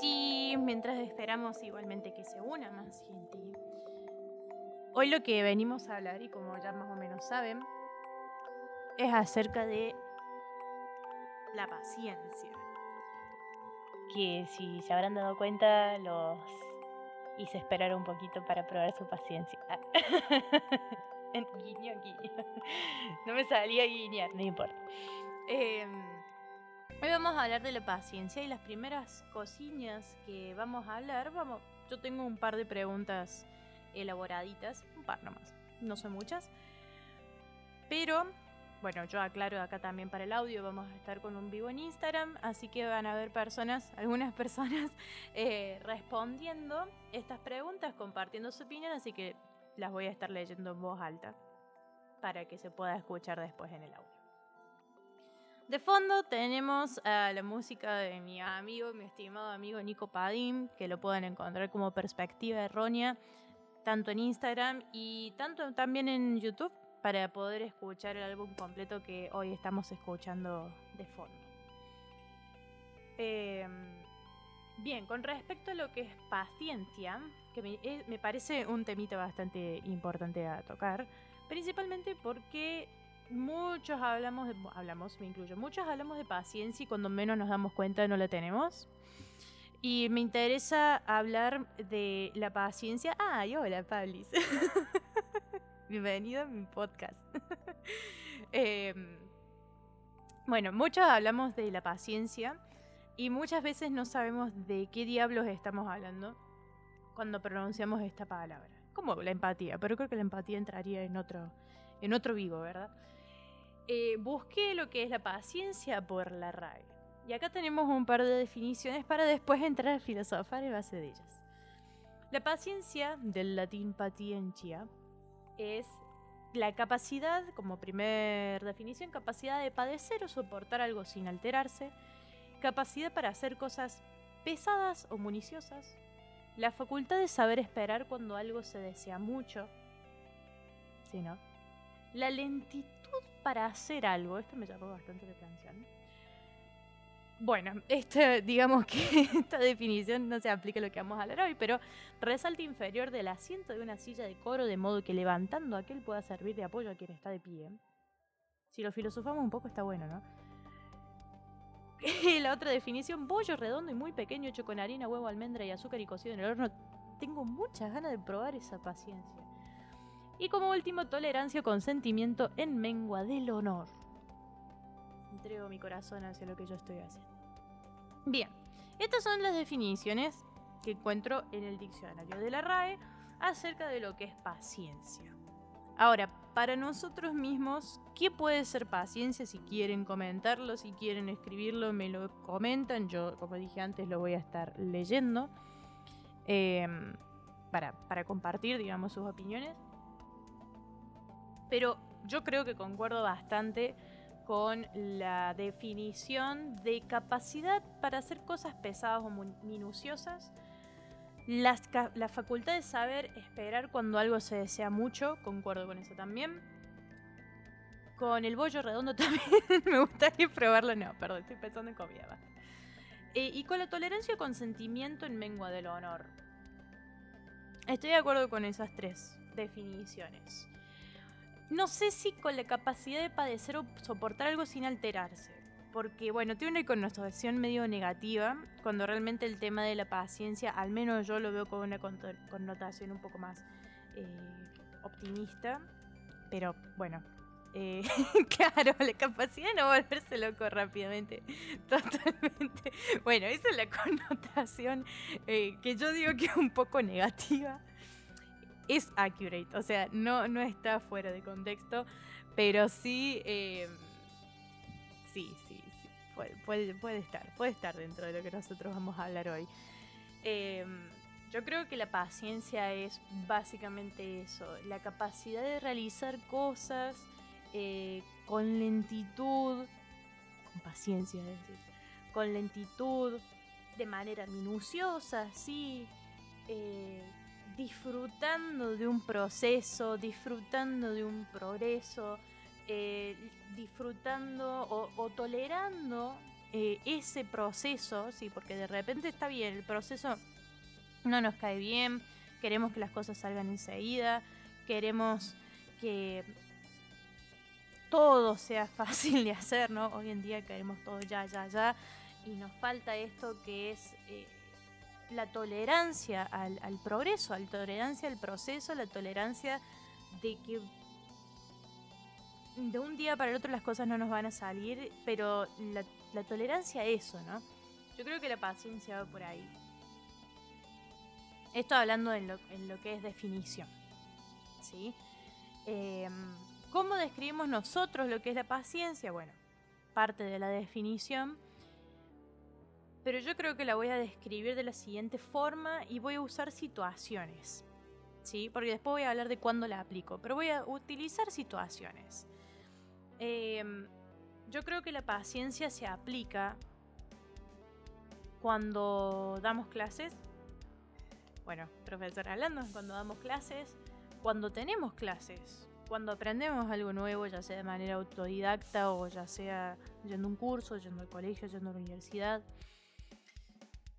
gente, mientras esperamos igualmente que se una más gente. Hoy lo que venimos a hablar, y como ya más o menos saben, es acerca de la paciencia. Que si se habrán dado cuenta, los hice esperar un poquito para probar su paciencia. guiño, guiño. No me salía guiñar, no importa. Em, hoy vamos a hablar de la paciencia y las primeras cosillas que vamos a hablar, yo tengo un par de preguntas elaboraditas, un par nomás, no son muchas. Pero, bueno, yo aclaro acá también para el audio, vamos a estar con un vivo en Instagram, así que van a ver personas, algunas personas eh, respondiendo estas preguntas, compartiendo su opinión, así que las voy a estar leyendo en voz alta para que se pueda escuchar después en el audio. De fondo tenemos la música de mi amigo, mi estimado amigo Nico Padim, que lo pueden encontrar como perspectiva errónea, tanto en Instagram y tanto también en YouTube, para poder escuchar el álbum completo que hoy estamos escuchando de fondo. Em, bien, con respecto a lo que es paciencia, que me, eh, me parece un temita bastante importante a tocar, principalmente porque muchos hablamos, de, hablamos, me incluyo, muchos hablamos de paciencia y cuando menos nos damos cuenta no la tenemos. Y me interesa hablar de la paciencia. Ah, hola, Pablis. Bienvenido a mi podcast. Em, bueno, muchos hablamos de la paciencia y muchas veces no sabemos de qué diablos estamos hablando cuando pronunciamos esta palabra. Como la empatía, pero creo que la empatía entraría en otro, en otro vivo, ¿verdad? Eh, busqué lo que es la paciencia por la RAE. Y acá tenemos un par de definiciones para después entrar a filosofar en base de ellas. La paciencia, del latín patientia, es la capacidad, como primer definición, capacidad de padecer o soportar algo sin alterarse, capacidad para hacer cosas pesadas o municiosas, la facultad de saber esperar cuando algo se desea mucho. ¿Sí, no? La lentitud para hacer algo. Esto me llamó bastante la atención. Bueno, este, digamos que esta definición no se aplica a lo que vamos a hablar hoy, pero resalta inferior del asiento de una silla de coro de modo que levantando aquel pueda servir de apoyo a quien está de pie. Si lo filosofamos un poco está bueno, ¿no? la otra definición, bollo redondo y muy pequeño hecho con harina, huevo, almendra y azúcar y cocido en el horno. Tengo muchas ganas de probar esa paciencia. Y como último, tolerancia o consentimiento en mengua del honor. Entrego mi corazón hacia lo que yo estoy haciendo. Bien, estas son las definiciones que encuentro en el diccionario de la RAE acerca de lo que es paciencia. Ahora, para nosotros mismos, ¿qué puede ser paciencia? Si quieren comentarlo, si quieren escribirlo, me lo comentan. Yo, como dije antes, lo voy a estar leyendo em, para, para compartir, digamos, sus opiniones. Pero yo creo que concuerdo bastante con la definición de capacidad para hacer cosas pesadas o minuciosas la facultad de saber esperar cuando algo se desea mucho, concuerdo con eso también. Con el bollo redondo también me gustaría probarlo. No, perdón, estoy pensando en comida. Eh, y con la tolerancia y consentimiento en mengua del honor. Estoy de acuerdo con esas tres definiciones. No sé si con la capacidad de padecer o soportar algo sin alterarse porque bueno, tiene una connotación medio negativa, cuando realmente el tema de la paciencia, al menos yo lo veo con una connotación un poco más eh, optimista, pero bueno, eh, claro, la capacidad de no volverse loco rápidamente, totalmente. Bueno, esa es la connotación eh, que yo digo que es un poco negativa. Es accurate, o sea, no, no está fuera de contexto, pero sí, sí, sí, puede, puede, estar, puede estar dentro de lo que nosotros vamos a hablar hoy. Em, yo creo que la paciencia es básicamente eso, la capacidad de realizar cosas eh, con lentitud, con paciencia, es decir, con lentitud, de manera minuciosa, sí, eh, disfrutando de un proceso, disfrutando de un progreso, eh, disfrutando o, tolerando eh, ese proceso, sí, porque de repente está bien, el proceso no nos cae bien, queremos que las cosas salgan enseguida, queremos que todo sea fácil de hacer, ¿no? Hoy en día queremos todo ya, ya, ya, y nos falta esto que es eh, la tolerancia al, progreso, la tolerancia al proceso, la tolerancia de que de un día para el otro las cosas no nos van a salir, pero la, tolerancia a eso, ¿no? Yo creo que la paciencia va por ahí. Esto hablando en lo, en lo que es definición. ¿Sí? Em, ¿Cómo describimos nosotros lo que es la paciencia? Bueno, parte de la definición. Pero yo creo que la voy a describir de la siguiente forma y voy a usar situaciones. ¿Sí? Porque después voy a hablar de cuándo la aplico. Pero voy a utilizar situaciones. Em, yo creo que la paciencia se aplica cuando damos clases. Bueno, profesor hablando, cuando damos clases, cuando tenemos clases, cuando aprendemos algo nuevo, ya sea de manera autodidacta o ya sea yendo a un curso, yendo al colegio, yendo a la universidad.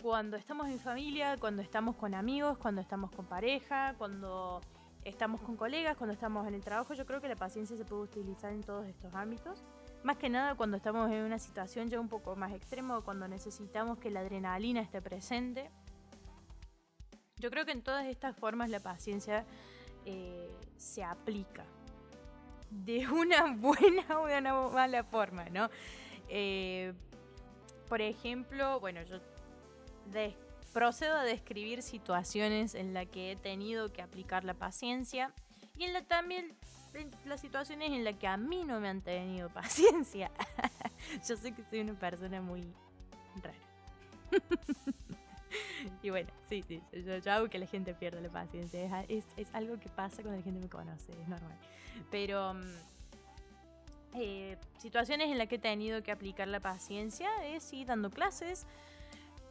Cuando estamos en familia, cuando estamos con amigos, cuando estamos con pareja, cuando estamos con colegas, cuando estamos en el trabajo, yo creo que la paciencia se puede utilizar en todos estos ámbitos. Más que nada cuando estamos en una situación ya un poco más extrema o cuando necesitamos que la adrenalina esté presente. Yo creo que en todas estas formas la paciencia eh, se aplica de una buena o de una mala forma, ¿no? Eh, por ejemplo, bueno, yo de procedo a describir situaciones en las que he tenido que aplicar la paciencia y en la, también las situaciones en las que a mí no me han tenido paciencia. yo sé que soy una persona muy rara. y bueno, sí, sí, yo, hago que la gente pierda la paciencia. Es, es, algo que pasa cuando la gente me conoce, es normal. Pero mm, eh, situaciones en las que he tenido que aplicar la paciencia es ir dando clases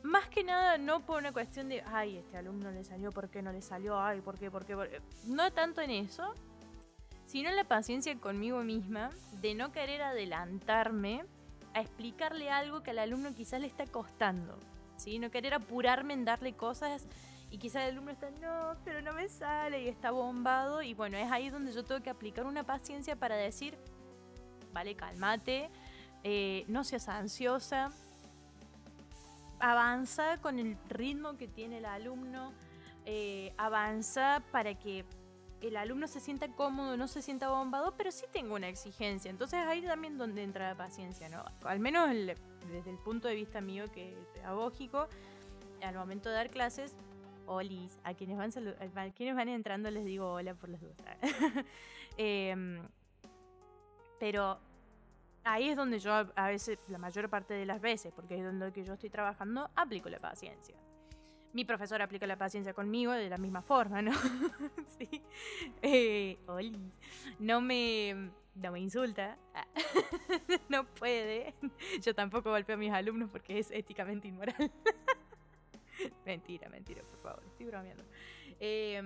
más que nada, no por una cuestión de, ay, este alumno le salió, ¿por qué no le salió? Ay, ¿por qué? ¿Por qué? No tanto en eso, sino en la paciencia conmigo misma de no querer adelantarme a explicarle algo que al alumno quizás le está costando. ¿sí? No querer apurarme en darle cosas y quizás el alumno está, no, pero no me sale y está bombado. Y bueno, es ahí donde yo tengo que aplicar una paciencia para decir, vale, cálmate, eh, no seas ansiosa avanza con el ritmo que tiene el alumno, eh, avanza para que el alumno se sienta cómodo, no se sienta bombado, pero sí tengo una exigencia. Entonces ahí también donde entra la paciencia, ¿no? Al menos desde el punto de vista mío que es pedagógico, al momento de dar clases, olis, a quienes van, a quienes van entrando les digo hola por las dudas. Em, pero ahí es donde yo a veces, la mayor parte de las veces, porque es donde yo estoy trabajando, aplico la paciencia. Mi profesor aplica la paciencia conmigo de la misma forma, ¿no? sí. Eh, no me, no me insulta. no puede. Yo tampoco golpeo a mis alumnos porque es éticamente inmoral. mentira, mentira, por favor. Estoy bromeando. Eh,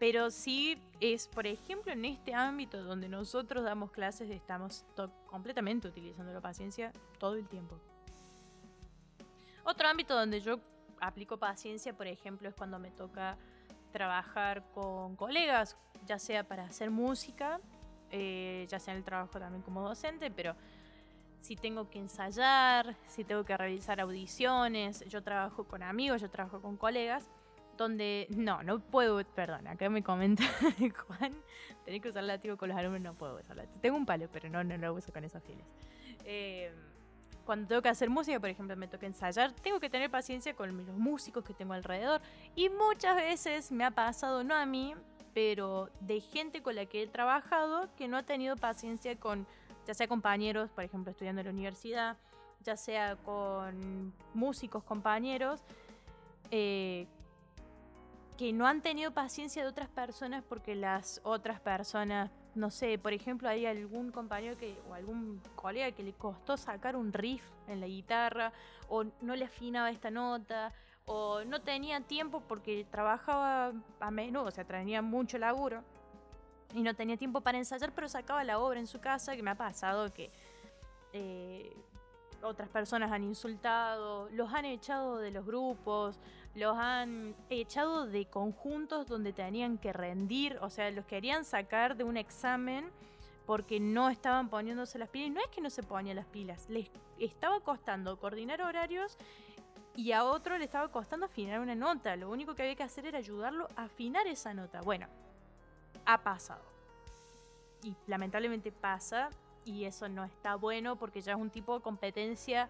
pero sí es, por ejemplo, en este ámbito donde nosotros damos clases, estamos completamente utilizando la paciencia todo el tiempo. Otro ámbito donde yo aplico paciencia, por ejemplo, es cuando me toca trabajar con colegas, ya sea para hacer música, eh, ya sea en el trabajo también como docente, pero si tengo que ensayar, si tengo que realizar audiciones, yo trabajo con amigos, yo trabajo con colegas donde no, no puedo, perdón, acá me comenta Juan, tenés que usar látigo con los alumnos, no puedo usar látigo. Tengo un palo, pero no, no lo uso con esos fines. Eh, cuando tengo que hacer música, por ejemplo, me toca ensayar, tengo que tener paciencia con los músicos que tengo alrededor. Y muchas veces me ha pasado, no a mí, pero de gente con la que he trabajado que no ha tenido paciencia con, ya sea compañeros, por ejemplo, estudiando en la universidad, ya sea con músicos, compañeros, eh, que no han tenido paciencia de otras personas porque las otras personas, no sé, por ejemplo, hay algún compañero que, o algún colega que le costó sacar un riff en la guitarra, o no le afinaba esta nota, o no tenía tiempo porque trabajaba a menudo, o sea, tenía mucho laburo y no tenía tiempo para ensayar, pero sacaba la obra en su casa, que me ha pasado que eh, otras personas han insultado, los han echado de los grupos, los han echado de conjuntos donde tenían que rendir, o sea, los querían sacar de un examen porque no estaban poniéndose las pilas. Y no es que no se ponían las pilas, les estaba costando coordinar horarios y a otro le estaba costando afinar una nota. Lo único que había que hacer era ayudarlo a afinar esa nota. Bueno, ha pasado. Y lamentablemente pasa y eso no está bueno porque ya es un tipo de competencia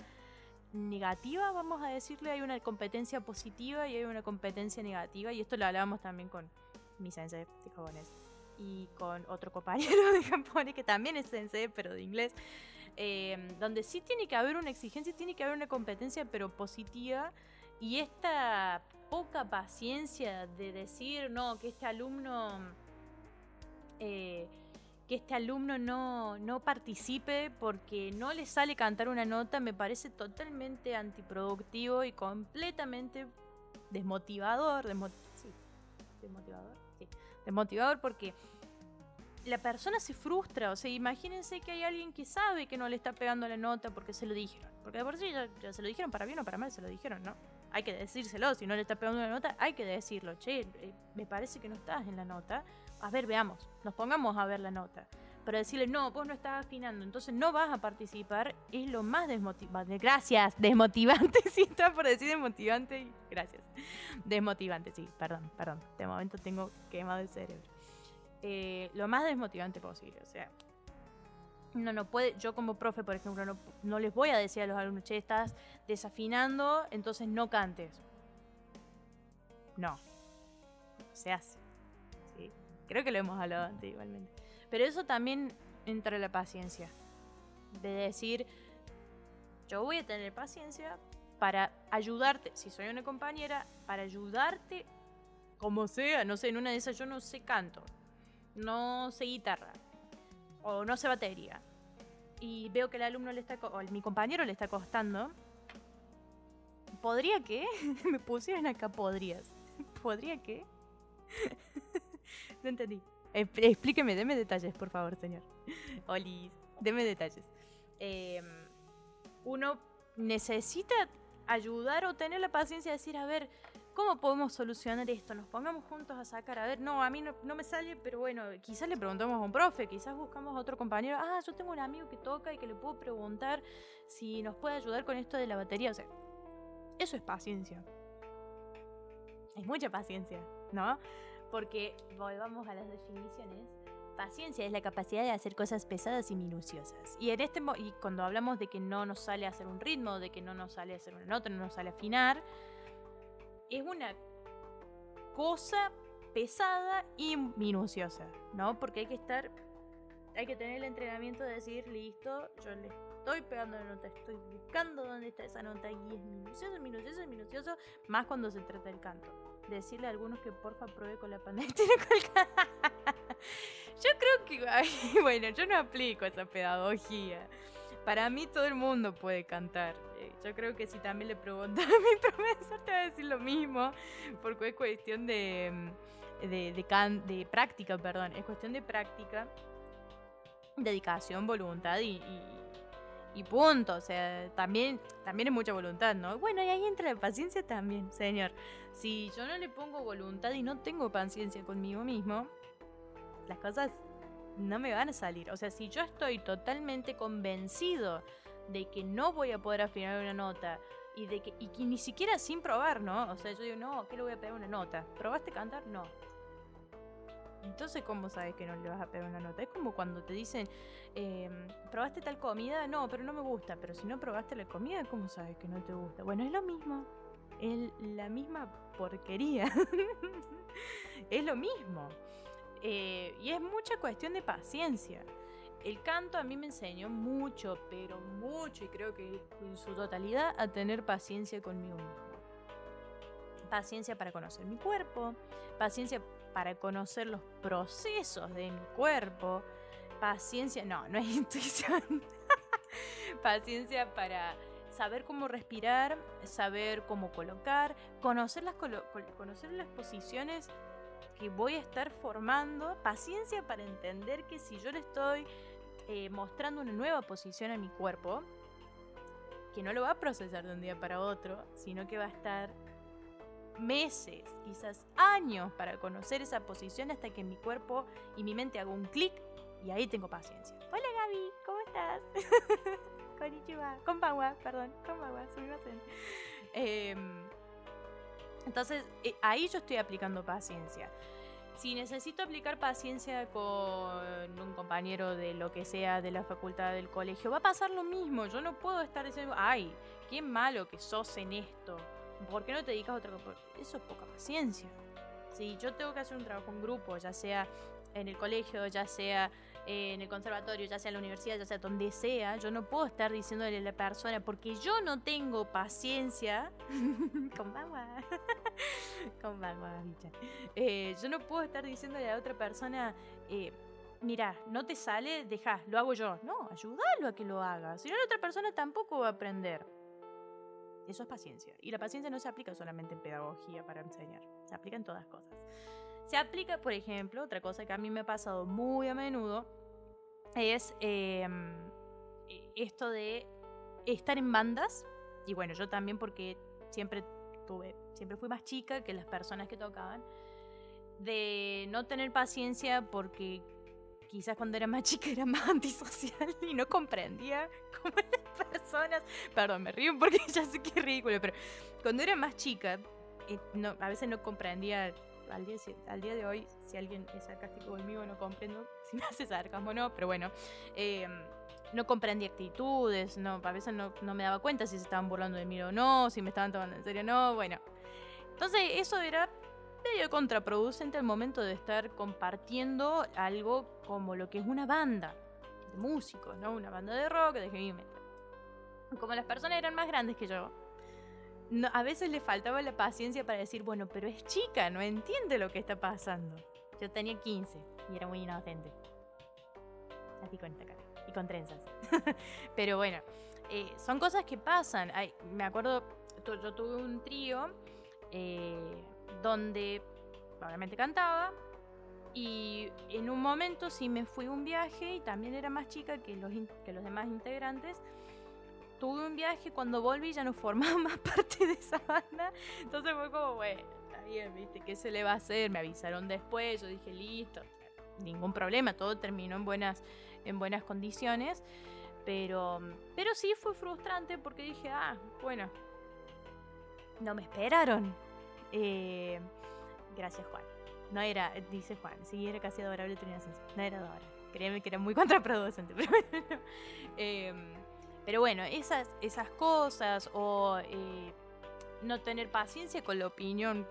negativa, vamos a decirle, hay una competencia positiva y hay una competencia negativa y esto lo hablábamos también con mi sensei de japonés y con otro compañero de japonés que también es sensei pero de inglés, em, donde sí tiene que haber una exigencia, tiene que haber una competencia pero positiva y esta poca paciencia de decir, no, que este alumno... Eh, que este alumno no, no participe porque no le sale cantar una nota me parece totalmente antiproductivo y completamente desmotivador. desmotivador, sí, desmotivador porque la persona se frustra. O sea, imagínense que hay alguien que sabe que no le está pegando la nota porque se lo dijeron. Porque de por sí ya, se lo dijeron para bien o para mal, se lo dijeron, ¿no? Hay que decírselo. Si no le está pegando la nota, hay que decirlo. Che, eh, me parece que no estás en la nota a ver, veamos, nos pongamos a ver la nota. Pero decirle, no, vos no estás afinando, entonces no vas a participar, es lo más desmotivante. Gracias, desmotivante, sí, está por decir desmotivante. Gracias. Desmotivante, sí, perdón, perdón. De momento tengo quemado el cerebro. Eh, lo más desmotivante posible, o sea. No, no puede, yo como profe, por ejemplo, no, no les voy a decir a los alumnos, che, estás desafinando, entonces no cantes. No, se hace. Creo que lo hemos hablado antes igualmente. Pero eso también entra la paciencia. De decir, yo voy a tener paciencia para ayudarte, si soy una compañera, para ayudarte como sea, no sé, en una de esas yo no sé canto, no sé guitarra, o no sé batería, y veo que el alumno le está, o mi compañero le está costando, ¿podría que? Me pusieron acá, podrías. ¿Podría que? no entendí. explíqueme, deme detalles, por favor, señor. Olis, deme detalles. Em, uno necesita ayudar o tener la paciencia de decir, a ver, ¿cómo podemos solucionar esto? Nos pongamos juntos a sacar, a ver, no, a mí no, me sale, pero bueno, quizás le preguntamos a un profe, quizás buscamos a otro compañero, ah, yo tengo un amigo que toca y que le puedo preguntar si nos puede ayudar con esto de la batería, o sea, eso es paciencia. Es mucha paciencia, ¿no? Porque, volvamos a las definiciones, paciencia es la capacidad de hacer cosas pesadas y minuciosas. Y, en este y cuando hablamos de que no nos sale hacer un ritmo, de que no nos sale hacer una nota, no nos sale a afinar, es una cosa pesada y minuciosa, ¿no? Porque hay que estar, hay que tener el entrenamiento de decir, listo, yo le estoy pegando la nota, estoy buscando dónde está esa nota y es minucioso, minucioso, minucioso, más cuando se trata del canto decirle a algunos que porfa pruebe con la panetera Yo creo que, bueno, yo no aplico esa pedagogía. Para mí todo el mundo puede cantar. Eh, yo creo que si también le preguntas a mi profesor te va a decir lo mismo, porque es cuestión de, mm, de, de, práctica, perdón, es cuestión de práctica, dedicación, voluntad y punto. O sea, también, también es mucha voluntad, ¿no? Bueno, y ahí entra la paciencia también, señor. Si yo no le pongo voluntad y no tengo paciencia conmigo mismo, las cosas no me van a salir. O sea, si yo estoy totalmente convencido de que no voy a poder afinar una nota y de que, y que ni siquiera sin probar, ¿no? O sea, yo digo, no, ¿qué le voy a pegar una nota? ¿Probaste cantar? No. Entonces, ¿cómo sabes que no le vas a pegar una nota? Es como cuando te dicen, em, ¿probaste tal comida? No, pero no me gusta. Pero si no probaste la comida, ¿cómo sabes que no te gusta? Bueno, es lo mismo. Es la misma porquería. es lo mismo. Eh, y es mucha cuestión de paciencia. El canto a mí me enseñó mucho, pero mucho, y creo que en su totalidad, a tener paciencia conmigo mismo. Paciencia para conocer mi cuerpo, paciencia para conocer los procesos de mi cuerpo. Paciencia, no, no es intuición. Paciencia para saber cómo respirar, saber cómo colocar, conocer las, conocer las posiciones que voy a estar formando. Paciencia para entender que si yo le estoy eh, mostrando una nueva posición a mi cuerpo, que no lo va a procesar de un día para otro, sino que va a estar meses, quizás años para conocer esa posición hasta que mi cuerpo y mi mente haga un clic y ahí tengo paciencia. Hola Gaby, ¿cómo estás? Konnichiwa, konbanwa, perdón, konbanwa, sumimasen. Eh, entonces, eh, ahí yo estoy aplicando paciencia. Si necesito aplicar paciencia con un compañero de lo que sea de la facultad del colegio, va a pasar lo mismo. Yo no puedo estar diciendo, ay, qué malo que sos en esto. ¿Por qué no te dedicas a otra cosa? Eso es poca paciencia. Si yo tengo que hacer un trabajo en grupo, ya sea en el colegio, ya sea eh, en el conservatorio, ya sea en la universidad, ya sea donde sea, yo no puedo estar diciéndole a la persona, porque yo no tengo paciencia. con magua. con magua, bicha. Eh, yo no puedo estar diciéndole a otra persona, eh, mira, no te sale, deja, lo hago yo. No, ayúdalo a que lo haga. Si no, la otra persona tampoco va a aprender. Eso es paciencia. Y la paciencia no se aplica solamente en pedagogía para enseñar, se aplica en todas cosas. Se aplica, por ejemplo, otra cosa que a mí me ha pasado muy a menudo, es em, e, esto de estar en bandas. Y bueno, yo también porque siempre tuve, siempre fui más chica que las personas que tocaban. De no tener paciencia porque quizás cuando era más chica era más antisocial y no comprendía cómo las personas. Perdón, me río porque ya sé que es ridículo, pero cuando era más chica, a veces no comprendía al día, de hoy, si alguien es sarcástico conmigo, no comprendo si me hace sarcasmo o no, pero bueno, em, no comprendí actitudes, no, a veces no, no, me daba cuenta si se estaban burlando de mí o no, si me estaban tomando en serio o no, bueno. Entonces eso era medio contraproducente al momento de estar compartiendo algo como lo que es una banda de músicos, ¿no? Una banda de rock, de heavy metal. Como las personas eran más grandes que yo, a veces le faltaba la paciencia para decir, bueno, pero es chica, no entiende lo que está pasando. Yo tenía 15 y era muy inocente. Así con esta cara. Y con trenzas. pero bueno, eh, son cosas que pasan. me acuerdo, yo tuve un trío eh, donde probablemente cantaba. Y en un momento sí me fui un viaje y también era más chica que los, que los demás integrantes tuve un viaje, cuando volví ya no formaba más parte de esa banda. Entonces fue como, bueno, está bien, ¿viste? ¿Qué se le va a hacer? Me avisaron después, yo dije, listo, ningún problema, todo terminó en buenas, en buenas condiciones. Pero, pero sí fue frustrante porque dije, ah, bueno, no me esperaron. Eh, gracias, Juan. No era, dice Juan, sí, era casi adorable No era adorable. Créeme que era muy contraproducente, pero bueno. Eh, pero bueno, esas, esas cosas o eh, no tener paciencia con la opinión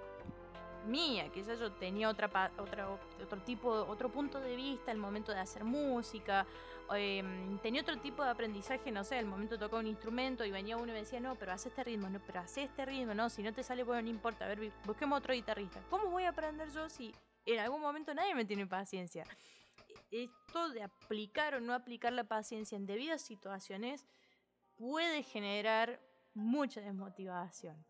mía, que ya yo tenía otra, otra, otro tipo, otro punto de vista al momento de hacer música, em, tenía otro tipo de aprendizaje, no sé, al momento de tocar un instrumento y venía uno y me decía, no, pero hace este ritmo, no, pero hace este ritmo, no, si no te sale bueno, no importa, a ver, busquemos otro guitarrista. ¿Cómo voy a aprender yo si en algún momento nadie me tiene paciencia? Esto de aplicar o no aplicar la paciencia en debidas situaciones puede generar mucha desmotivación,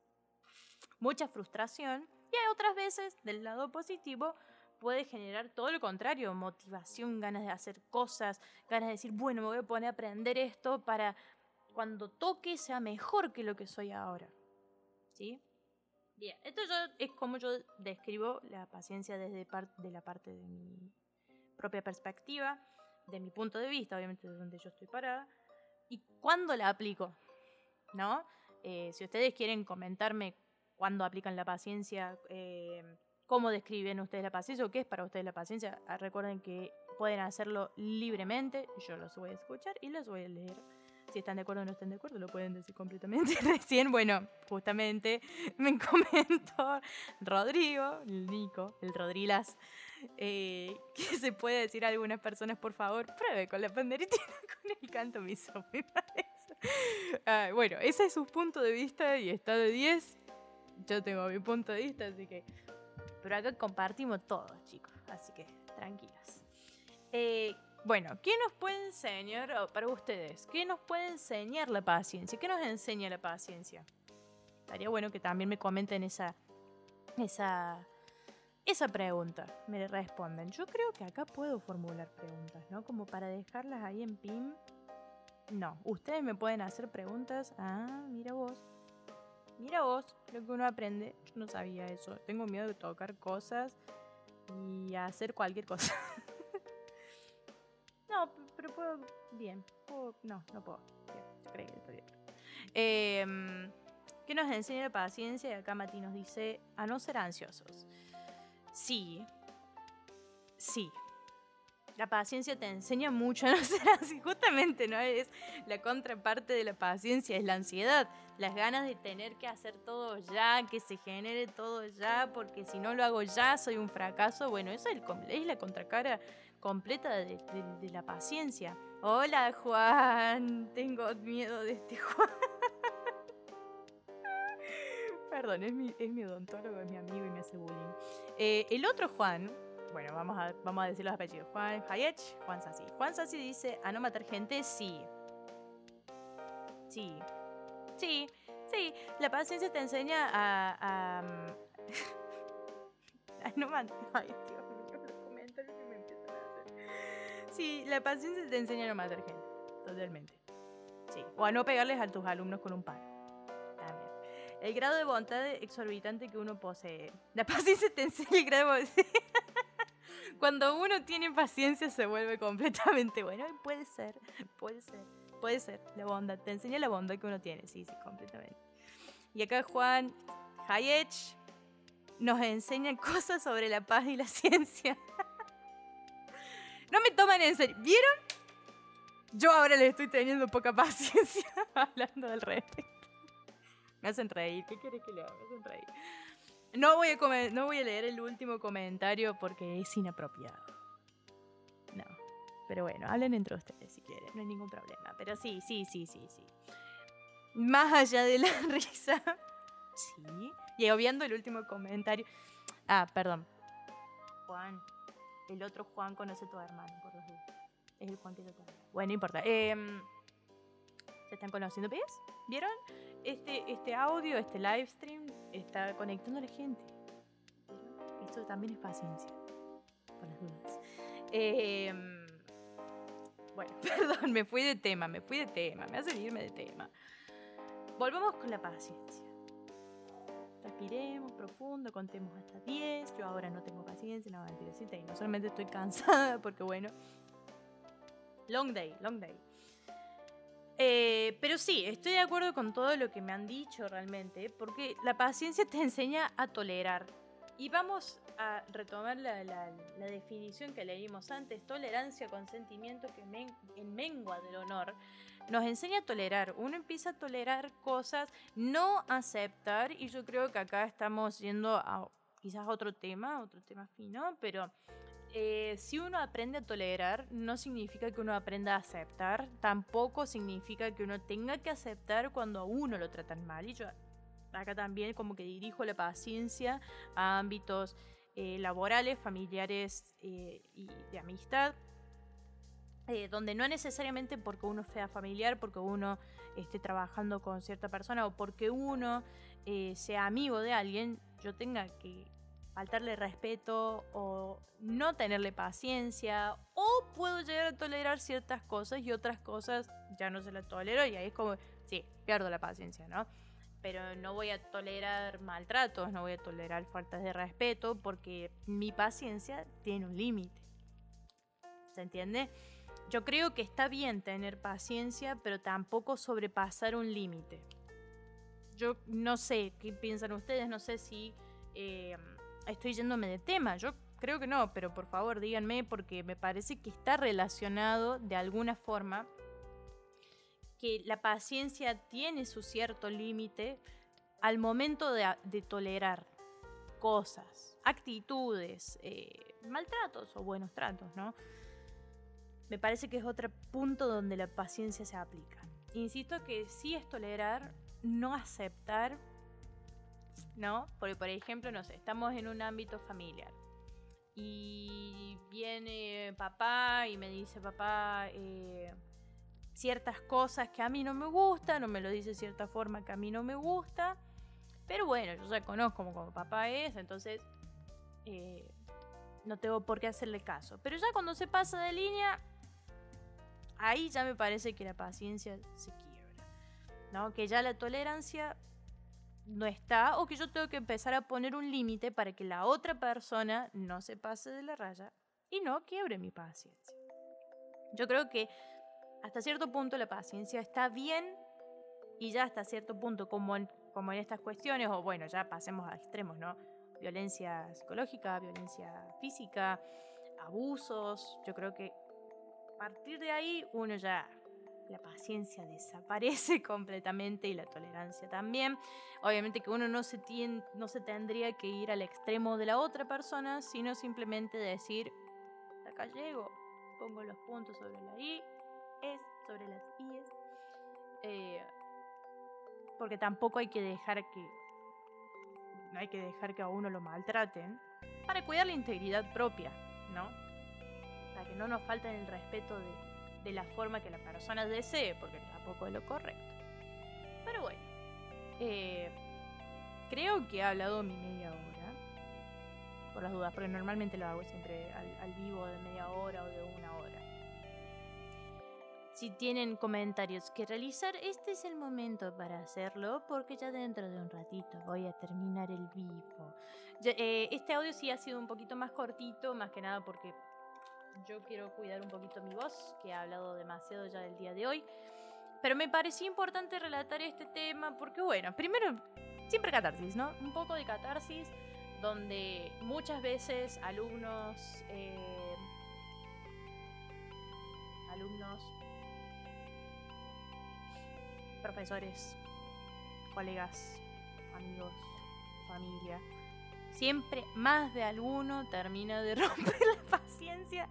mucha frustración y hay otras veces del lado positivo puede generar todo lo contrario, motivación, ganas de hacer cosas, ganas de decir, bueno, me voy a poner a aprender esto para cuando toque sea mejor que lo que soy ahora. ¿Sí? Bien, esto es como yo describo la paciencia desde de la parte de mi propia perspectiva, de mi punto de vista, obviamente de donde yo estoy parada, y cuándo la aplico, ¿no? Eh, si ustedes quieren comentarme cuándo aplican la paciencia, eh, cómo describen ustedes la paciencia o qué es para ustedes la paciencia, ah, recuerden que pueden hacerlo libremente, yo los voy a escuchar y los voy a leer. Si están de acuerdo o no están de acuerdo, lo pueden decir completamente. Recién, bueno, justamente me comentó Rodrigo, el Nico, el Rodrilas, eh, que se puede decir a algunas personas, por favor, pruebe con la pandereta con el canto miso, bueno, ese es su punto de vista y está de 10. Yo tengo mi punto de vista, así que... Pero acá compartimos todos, chicos, así que tranquilos. Eh, bueno, ¿qué nos puede enseñar oh, para ustedes? ¿Qué nos puede enseñar la paciencia? ¿Qué nos enseña la paciencia? Estaría bueno que también me comenten esa, esa esa pregunta me responden. Yo creo que acá puedo formular preguntas, ¿no? Como para dejarlas ahí en PIM no. Ustedes me pueden hacer preguntas. Ah, mira vos. Mira vos, lo que uno aprende. Yo no sabía eso. Tengo miedo de tocar cosas y hacer cualquier cosa. no, pero puedo. Bien. no, no puedo. Bien, yo que bien. Eh, ¿Qué nos enseña la paciencia? Y acá Mati nos dice a no ser ansiosos. Sí. Sí. La paciencia te enseña mucho a no ser. Justamente, ¿no? Es la contraparte de la paciencia, es la ansiedad. Las ganas de tener que hacer todo ya, que se genere todo ya, porque si no lo hago ya soy un fracaso. Bueno, esa es, la contracara completa de la paciencia. Hola Juan, tengo miedo de este Juan. Perdón, es mi, es mi odontólogo, es mi amigo y me hace bullying. Eh, el otro Juan, bueno, vamos a, vamos a decir los apellidos. Juan Hayech, Juan Sassi. Juan Sassi dice, a no matar gente, sí. Sí. Sí, sí. La paciencia te enseña a... a, a no matar... Ay, Dios mío, los comentarios que me empiezan a hacer. Sí, la paciencia te enseña a no matar gente. Totalmente. Sí. O a no pegarles a tus alumnos con un palo el grado de bondad exorbitante que uno posee. La paciencia te enseña el grado de Cuando uno tiene paciencia se vuelve completamente bueno. Puede ser, puede ser, puede ser. La bondad, te enseña la bondad que uno tiene. Sí, sí, completamente. Y acá Juan Hayech nos enseña cosas sobre la paz y la ciencia. no me toman en serio. ¿Vieron? Yo ahora le estoy teniendo poca paciencia hablando del respecto. Me hacen reír. ¿Qué quieres que le haga? Me hacen reír. No voy, a leer el último comentario porque es inapropiado. No. Pero bueno, hablen entre ustedes si quieren, no hay ningún problema. Pero sí, sí, sí, sí, sí. Más allá de la risa. Sí. Y obviando el último comentario. Ah, perdón. Juan. El otro Juan conoce a tu hermano, por los Es el Juan que yo tengo. Bueno, no importa. Eh, ¿Se están conociendo? ¿Ves? ¿Vieron? Este, este audio, este live stream está conectando a la gente. Esto también es paciencia. Por las dudas. Em, bueno, perdón, me fui de tema, me fui de tema, me hace irme de tema. Volvamos con la paciencia. Respiremos profundo, contemos hasta 10. Yo ahora no tengo paciencia, no mentirosita, y no solamente estoy cansada porque bueno. Long day, long day. Eh, pero sí, estoy de acuerdo con todo lo que me han dicho realmente, porque la paciencia te enseña a tolerar. Y vamos a retomar la, definición que leímos antes, tolerancia, consentimiento que en mengua del honor, nos enseña a tolerar. Uno empieza a tolerar cosas, no aceptar, y yo creo que acá estamos yendo a quizás otro tema, otro tema fino, pero eh, si uno aprende a tolerar, no significa que uno aprenda a aceptar, tampoco significa que uno tenga que aceptar cuando a uno lo tratan mal. Y yo acá también como que dirijo la paciencia a ámbitos eh, laborales, familiares eh, y de amistad. donde no necesariamente porque uno sea familiar, porque uno esté trabajando con cierta persona o porque uno sea amigo de alguien, yo tenga que faltarle respeto o no tenerle paciencia o puedo llegar a tolerar ciertas cosas y otras cosas ya no se las tolero y ahí es como, sí, pierdo la paciencia, ¿no? Pero no voy a tolerar maltratos, no voy a tolerar faltas de respeto porque mi paciencia tiene un límite. ¿Se entiende? Yo creo que está bien tener paciencia, pero tampoco sobrepasar un límite. Yo no sé qué piensan ustedes, no sé si eh, estoy yéndome de tema. Yo creo que no, pero por favor díganme porque me parece que está relacionado de alguna forma que la paciencia tiene su cierto límite al momento de, tolerar cosas, actitudes, eh, maltratos o buenos tratos, ¿no? Me parece que es otro punto donde la paciencia se aplica. Insisto que sí es tolerar, no aceptar ¿no? Porque, por ejemplo, no sé, estamos en un ámbito familiar y viene papá y me dice, papá, eh, ciertas cosas que a mí no me gustan, o me lo dice de cierta forma que a mí no me gusta, pero bueno, yo ya conozco como, papá es, entonces eh, no tengo por qué hacerle caso. Pero ya cuando se pasa de línea, ahí ya me parece que la paciencia se quiebra. ¿no? Que ya la tolerancia no está o que yo tengo que empezar a poner un límite para que la otra persona no se pase de la raya y no quiebre mi paciencia. Yo creo que hasta cierto punto la paciencia está bien y ya hasta cierto punto, como en, estas cuestiones, o bueno, ya pasemos a extremos, ¿no? Violencia psicológica, violencia física, abusos, yo creo que a partir de ahí uno ya la paciencia desaparece completamente y la tolerancia también. Obviamente que uno no se, no se tendría que ir al extremo de la otra persona, sino simplemente decir, acá llego, pongo los puntos sobre la I, es sobre las IES. Eh, porque tampoco hay que dejar que hay que dejar que a uno lo maltraten para cuidar la integridad propia, ¿no? Para que no nos falten el respeto de, de la forma que la persona desee, porque tampoco es lo correcto. Pero bueno, eh, creo que he hablado mi media hora. Por las dudas, porque normalmente lo hago siempre al, vivo de media hora o de una hora. Si tienen comentarios que realizar, este es el momento para hacerlo porque ya dentro de un ratito voy a terminar el vivo. Eh, este audio sí ha sido un poquito más cortito, más que nada porque yo quiero cuidar un poquito mi voz, que he hablado demasiado ya del día de hoy. Pero me pareció importante relatar este tema porque, bueno, primero, siempre catarsis, ¿no? Un poco de catarsis donde muchas veces alumnos, eh, alumnos, profesores, colegas, amigos, familia, siempre más de alguno termina de romper la paciencia.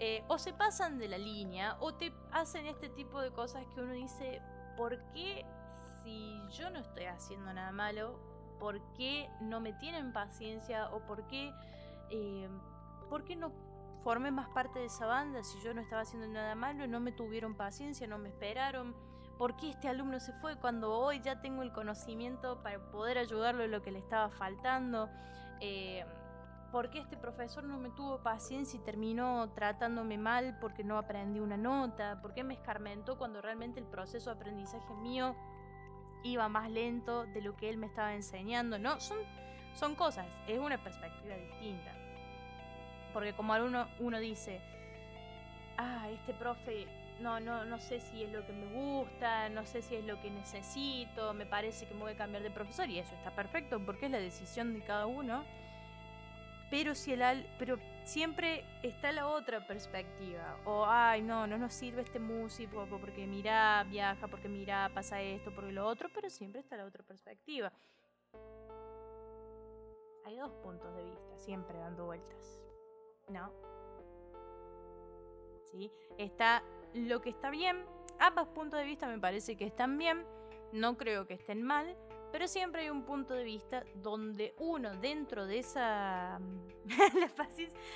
Eh, o se pasan de la línea o te hacen este tipo de cosas que uno dice, ¿por qué si yo no estoy haciendo nada malo? ¿Por qué no me tienen paciencia? ¿O por qué, eh, ¿por qué no formé más parte de esa banda si yo no estaba haciendo nada malo? No me tuvieron paciencia, no me esperaron. ¿Por qué este alumno se fue cuando hoy ya tengo el conocimiento para poder ayudarlo en lo que le estaba faltando? Eh, ¿Por qué este profesor no me tuvo paciencia y terminó tratándome mal porque no aprendí una nota? ¿Por qué me escarmentó cuando realmente el proceso de aprendizaje mío iba más lento de lo que él me estaba enseñando? No, son, son cosas, es una perspectiva distinta. Porque como alumno uno dice, ah, este profe, no, no, no sé si es lo que me gusta, no sé si es lo que necesito, me parece que me voy a cambiar de profesor y eso está perfecto porque es la decisión de cada uno. Pero si el pero siempre está la otra perspectiva o ay no no nos sirve este músico porque mira viaja porque mira pasa esto porque lo otro pero siempre está la otra perspectiva. Hay dos puntos de vista siempre dando vueltas no sí está lo que está bien. Ambos puntos de vista me parece que están bien. No creo que estén mal pero siempre hay un punto de vista donde uno dentro de esa...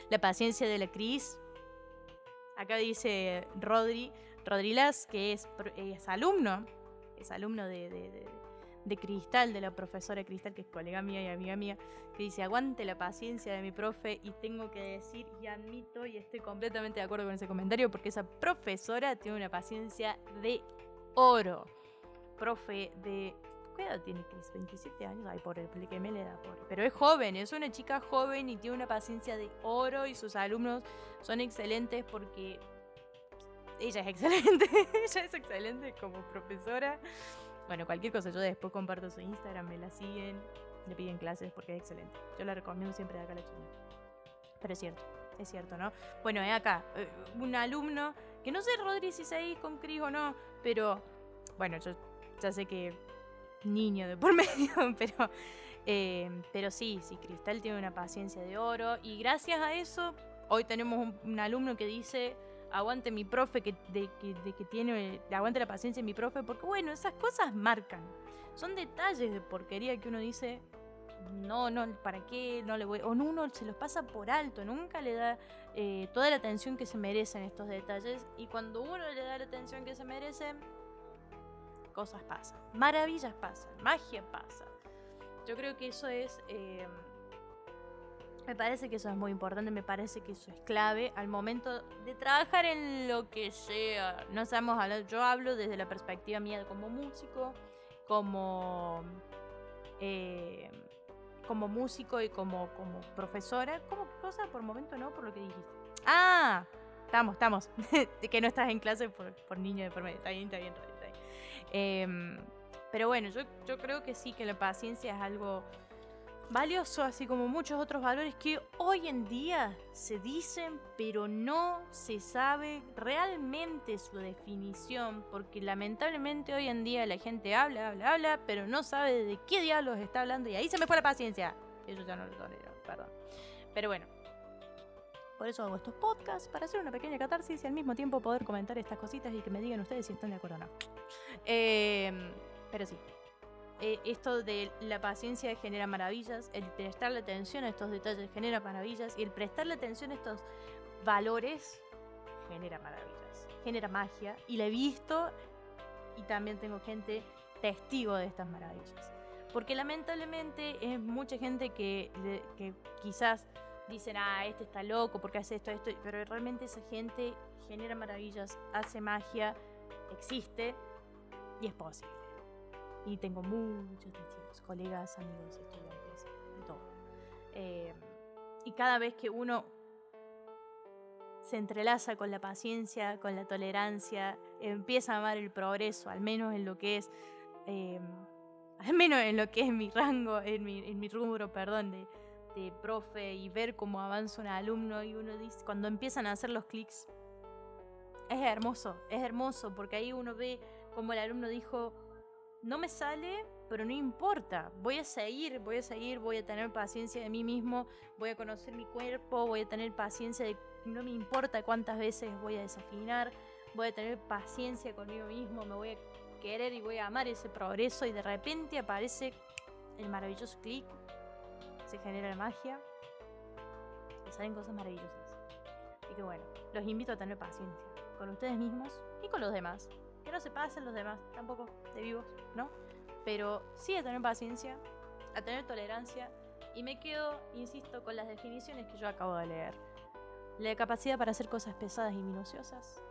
la, paciencia, de la Cris, acá dice Rodri, Rodrilas, que es, es alumno, es alumno de, Cristal, de la profesora Cristal, que es colega mía y amiga mía, que dice, aguante la paciencia de mi profe y tengo que decir y admito y estoy completamente de acuerdo con ese comentario porque esa profesora tiene una paciencia de oro. Profe de ¿Qué edad tiene Chris? 27 años. Ay, por el que me le da, por. Pero es joven, es una chica joven y tiene una paciencia de oro y sus alumnos son excelentes porque ella es excelente. ella es excelente como profesora. Bueno, cualquier cosa, yo después comparto su Instagram, me la siguen, le piden clases porque es excelente. Yo la recomiendo siempre de acá la china. Pero es cierto, es cierto, ¿no? Bueno, es acá, eh, un alumno, que no sé Rodri si ahí con Cris o no, pero bueno, yo ya sé que niño de por medio, pero, eh, pero sí, sí, Cristal tiene una paciencia de oro y gracias a eso hoy tenemos un, alumno que dice, aguante mi profe, que, de, que, tiene, aguante la paciencia de mi profe, porque bueno, esas cosas marcan, son detalles de porquería que uno dice, no, no, ¿para qué? No le voy, o uno se los pasa por alto, nunca le da eh, toda la atención que se merecen estos detalles y cuando uno le da la atención que se merece, cosas pasan, maravillas pasan, magia pasa. Yo creo que eso es em, Me parece que eso es muy importante, me parece que eso es clave al momento de trabajar en lo que sea. No sabemos hablar, yo hablo desde la perspectiva mía como músico, como eh, como músico y como, como profesora. ¿Cómo qué cosa? Por momento no, por lo que dijiste. Ah, estamos, estamos. que no estás en clase por, por niño de por. Está bien, está bien, está bien. Em, pero bueno, yo, yo creo que sí, que la paciencia es algo valioso, así como muchos otros valores que hoy en día se dicen, pero no se sabe realmente su definición, porque lamentablemente hoy en día la gente habla, habla, habla, pero no sabe de qué diablos está hablando y ahí se me fue la paciencia. Eso ya no lo tolero, perdón. Pero bueno. Por eso hago estos podcasts, para hacer una pequeña catarsis y al mismo tiempo poder comentar estas cositas y que me digan ustedes si están de acuerdo o no. Em, pero sí, eh, esto de la paciencia genera maravillas, el prestarle atención a estos detalles genera maravillas y el prestarle atención a estos valores genera maravillas, genera magia y la he visto y también tengo gente testigo de estas maravillas. Porque lamentablemente es mucha gente que, quizás dicen, ah, este está loco porque hace esto, esto, pero realmente esa gente genera maravillas, hace magia, existe y es posible. Y tengo muchos testigos, colegas, amigos, estudiantes, de todo. Eh, y cada vez que uno se entrelaza con la paciencia, con la tolerancia, empieza a amar el progreso, al menos en lo que es, eh, al menos en lo que es mi rango, en mi, en mi rubro, perdón, de, de profe y ver cómo avanza un alumno y uno dice, cuando empiezan a hacer los clics, es hermoso, es hermoso, porque ahí uno ve como el alumno dijo, no me sale, pero no importa. Voy a seguir, voy a seguir, voy a tener paciencia de mí mismo, voy a conocer mi cuerpo, voy a tener paciencia de no me importa cuántas veces voy a desafinar, voy a tener paciencia conmigo mismo, me voy a querer y voy a amar ese progreso y de repente aparece el maravilloso clic, se genera la magia y salen cosas maravillosas. Así que bueno, los invito a tener paciencia con ustedes mismos y con los demás que no se pasen los demás, tampoco de vivos, ¿no? Pero sí a tener paciencia, a tener tolerancia y me quedo, insisto, con las definiciones que yo acabo de leer. La capacidad para hacer cosas pesadas y minuciosas,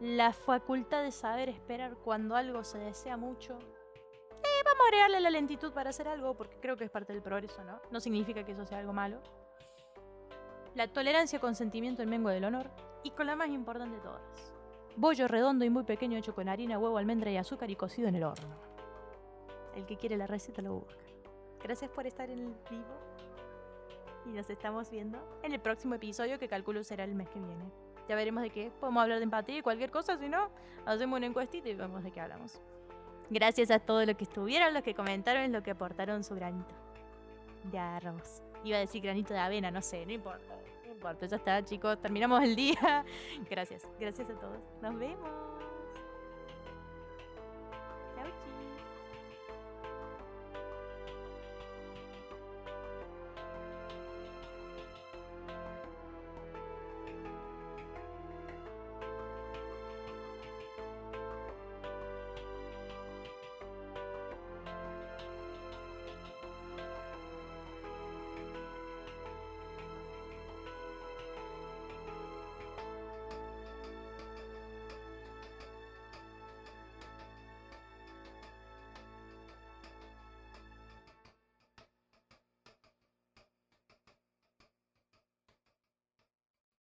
la facultad de saber esperar cuando algo se desea mucho. Eh, vamos a agregarle la lentitud para hacer algo porque creo que es parte del progreso, ¿no? No significa que eso sea algo malo. La tolerancia con sentimiento en mengo del honor y con la más importante de todas, Bollo redondo y muy pequeño hecho con harina, huevo, almendra y azúcar y cocido en el horno. El que quiere la receta lo busca. Gracias por estar en el vivo. Y nos estamos viendo en el próximo episodio que calculo será el mes que viene. Ya veremos de qué. Podemos hablar de empatía y cualquier cosa, si no, hacemos una encuestita y vemos de qué hablamos. Gracias a todos los que estuvieron, los que comentaron, los que aportaron su granito de arroz. Iba a decir granito de avena, no sé, no importa. Ya está, chicos. Terminamos el día. Gracias. Gracias a todos. Nos vemos.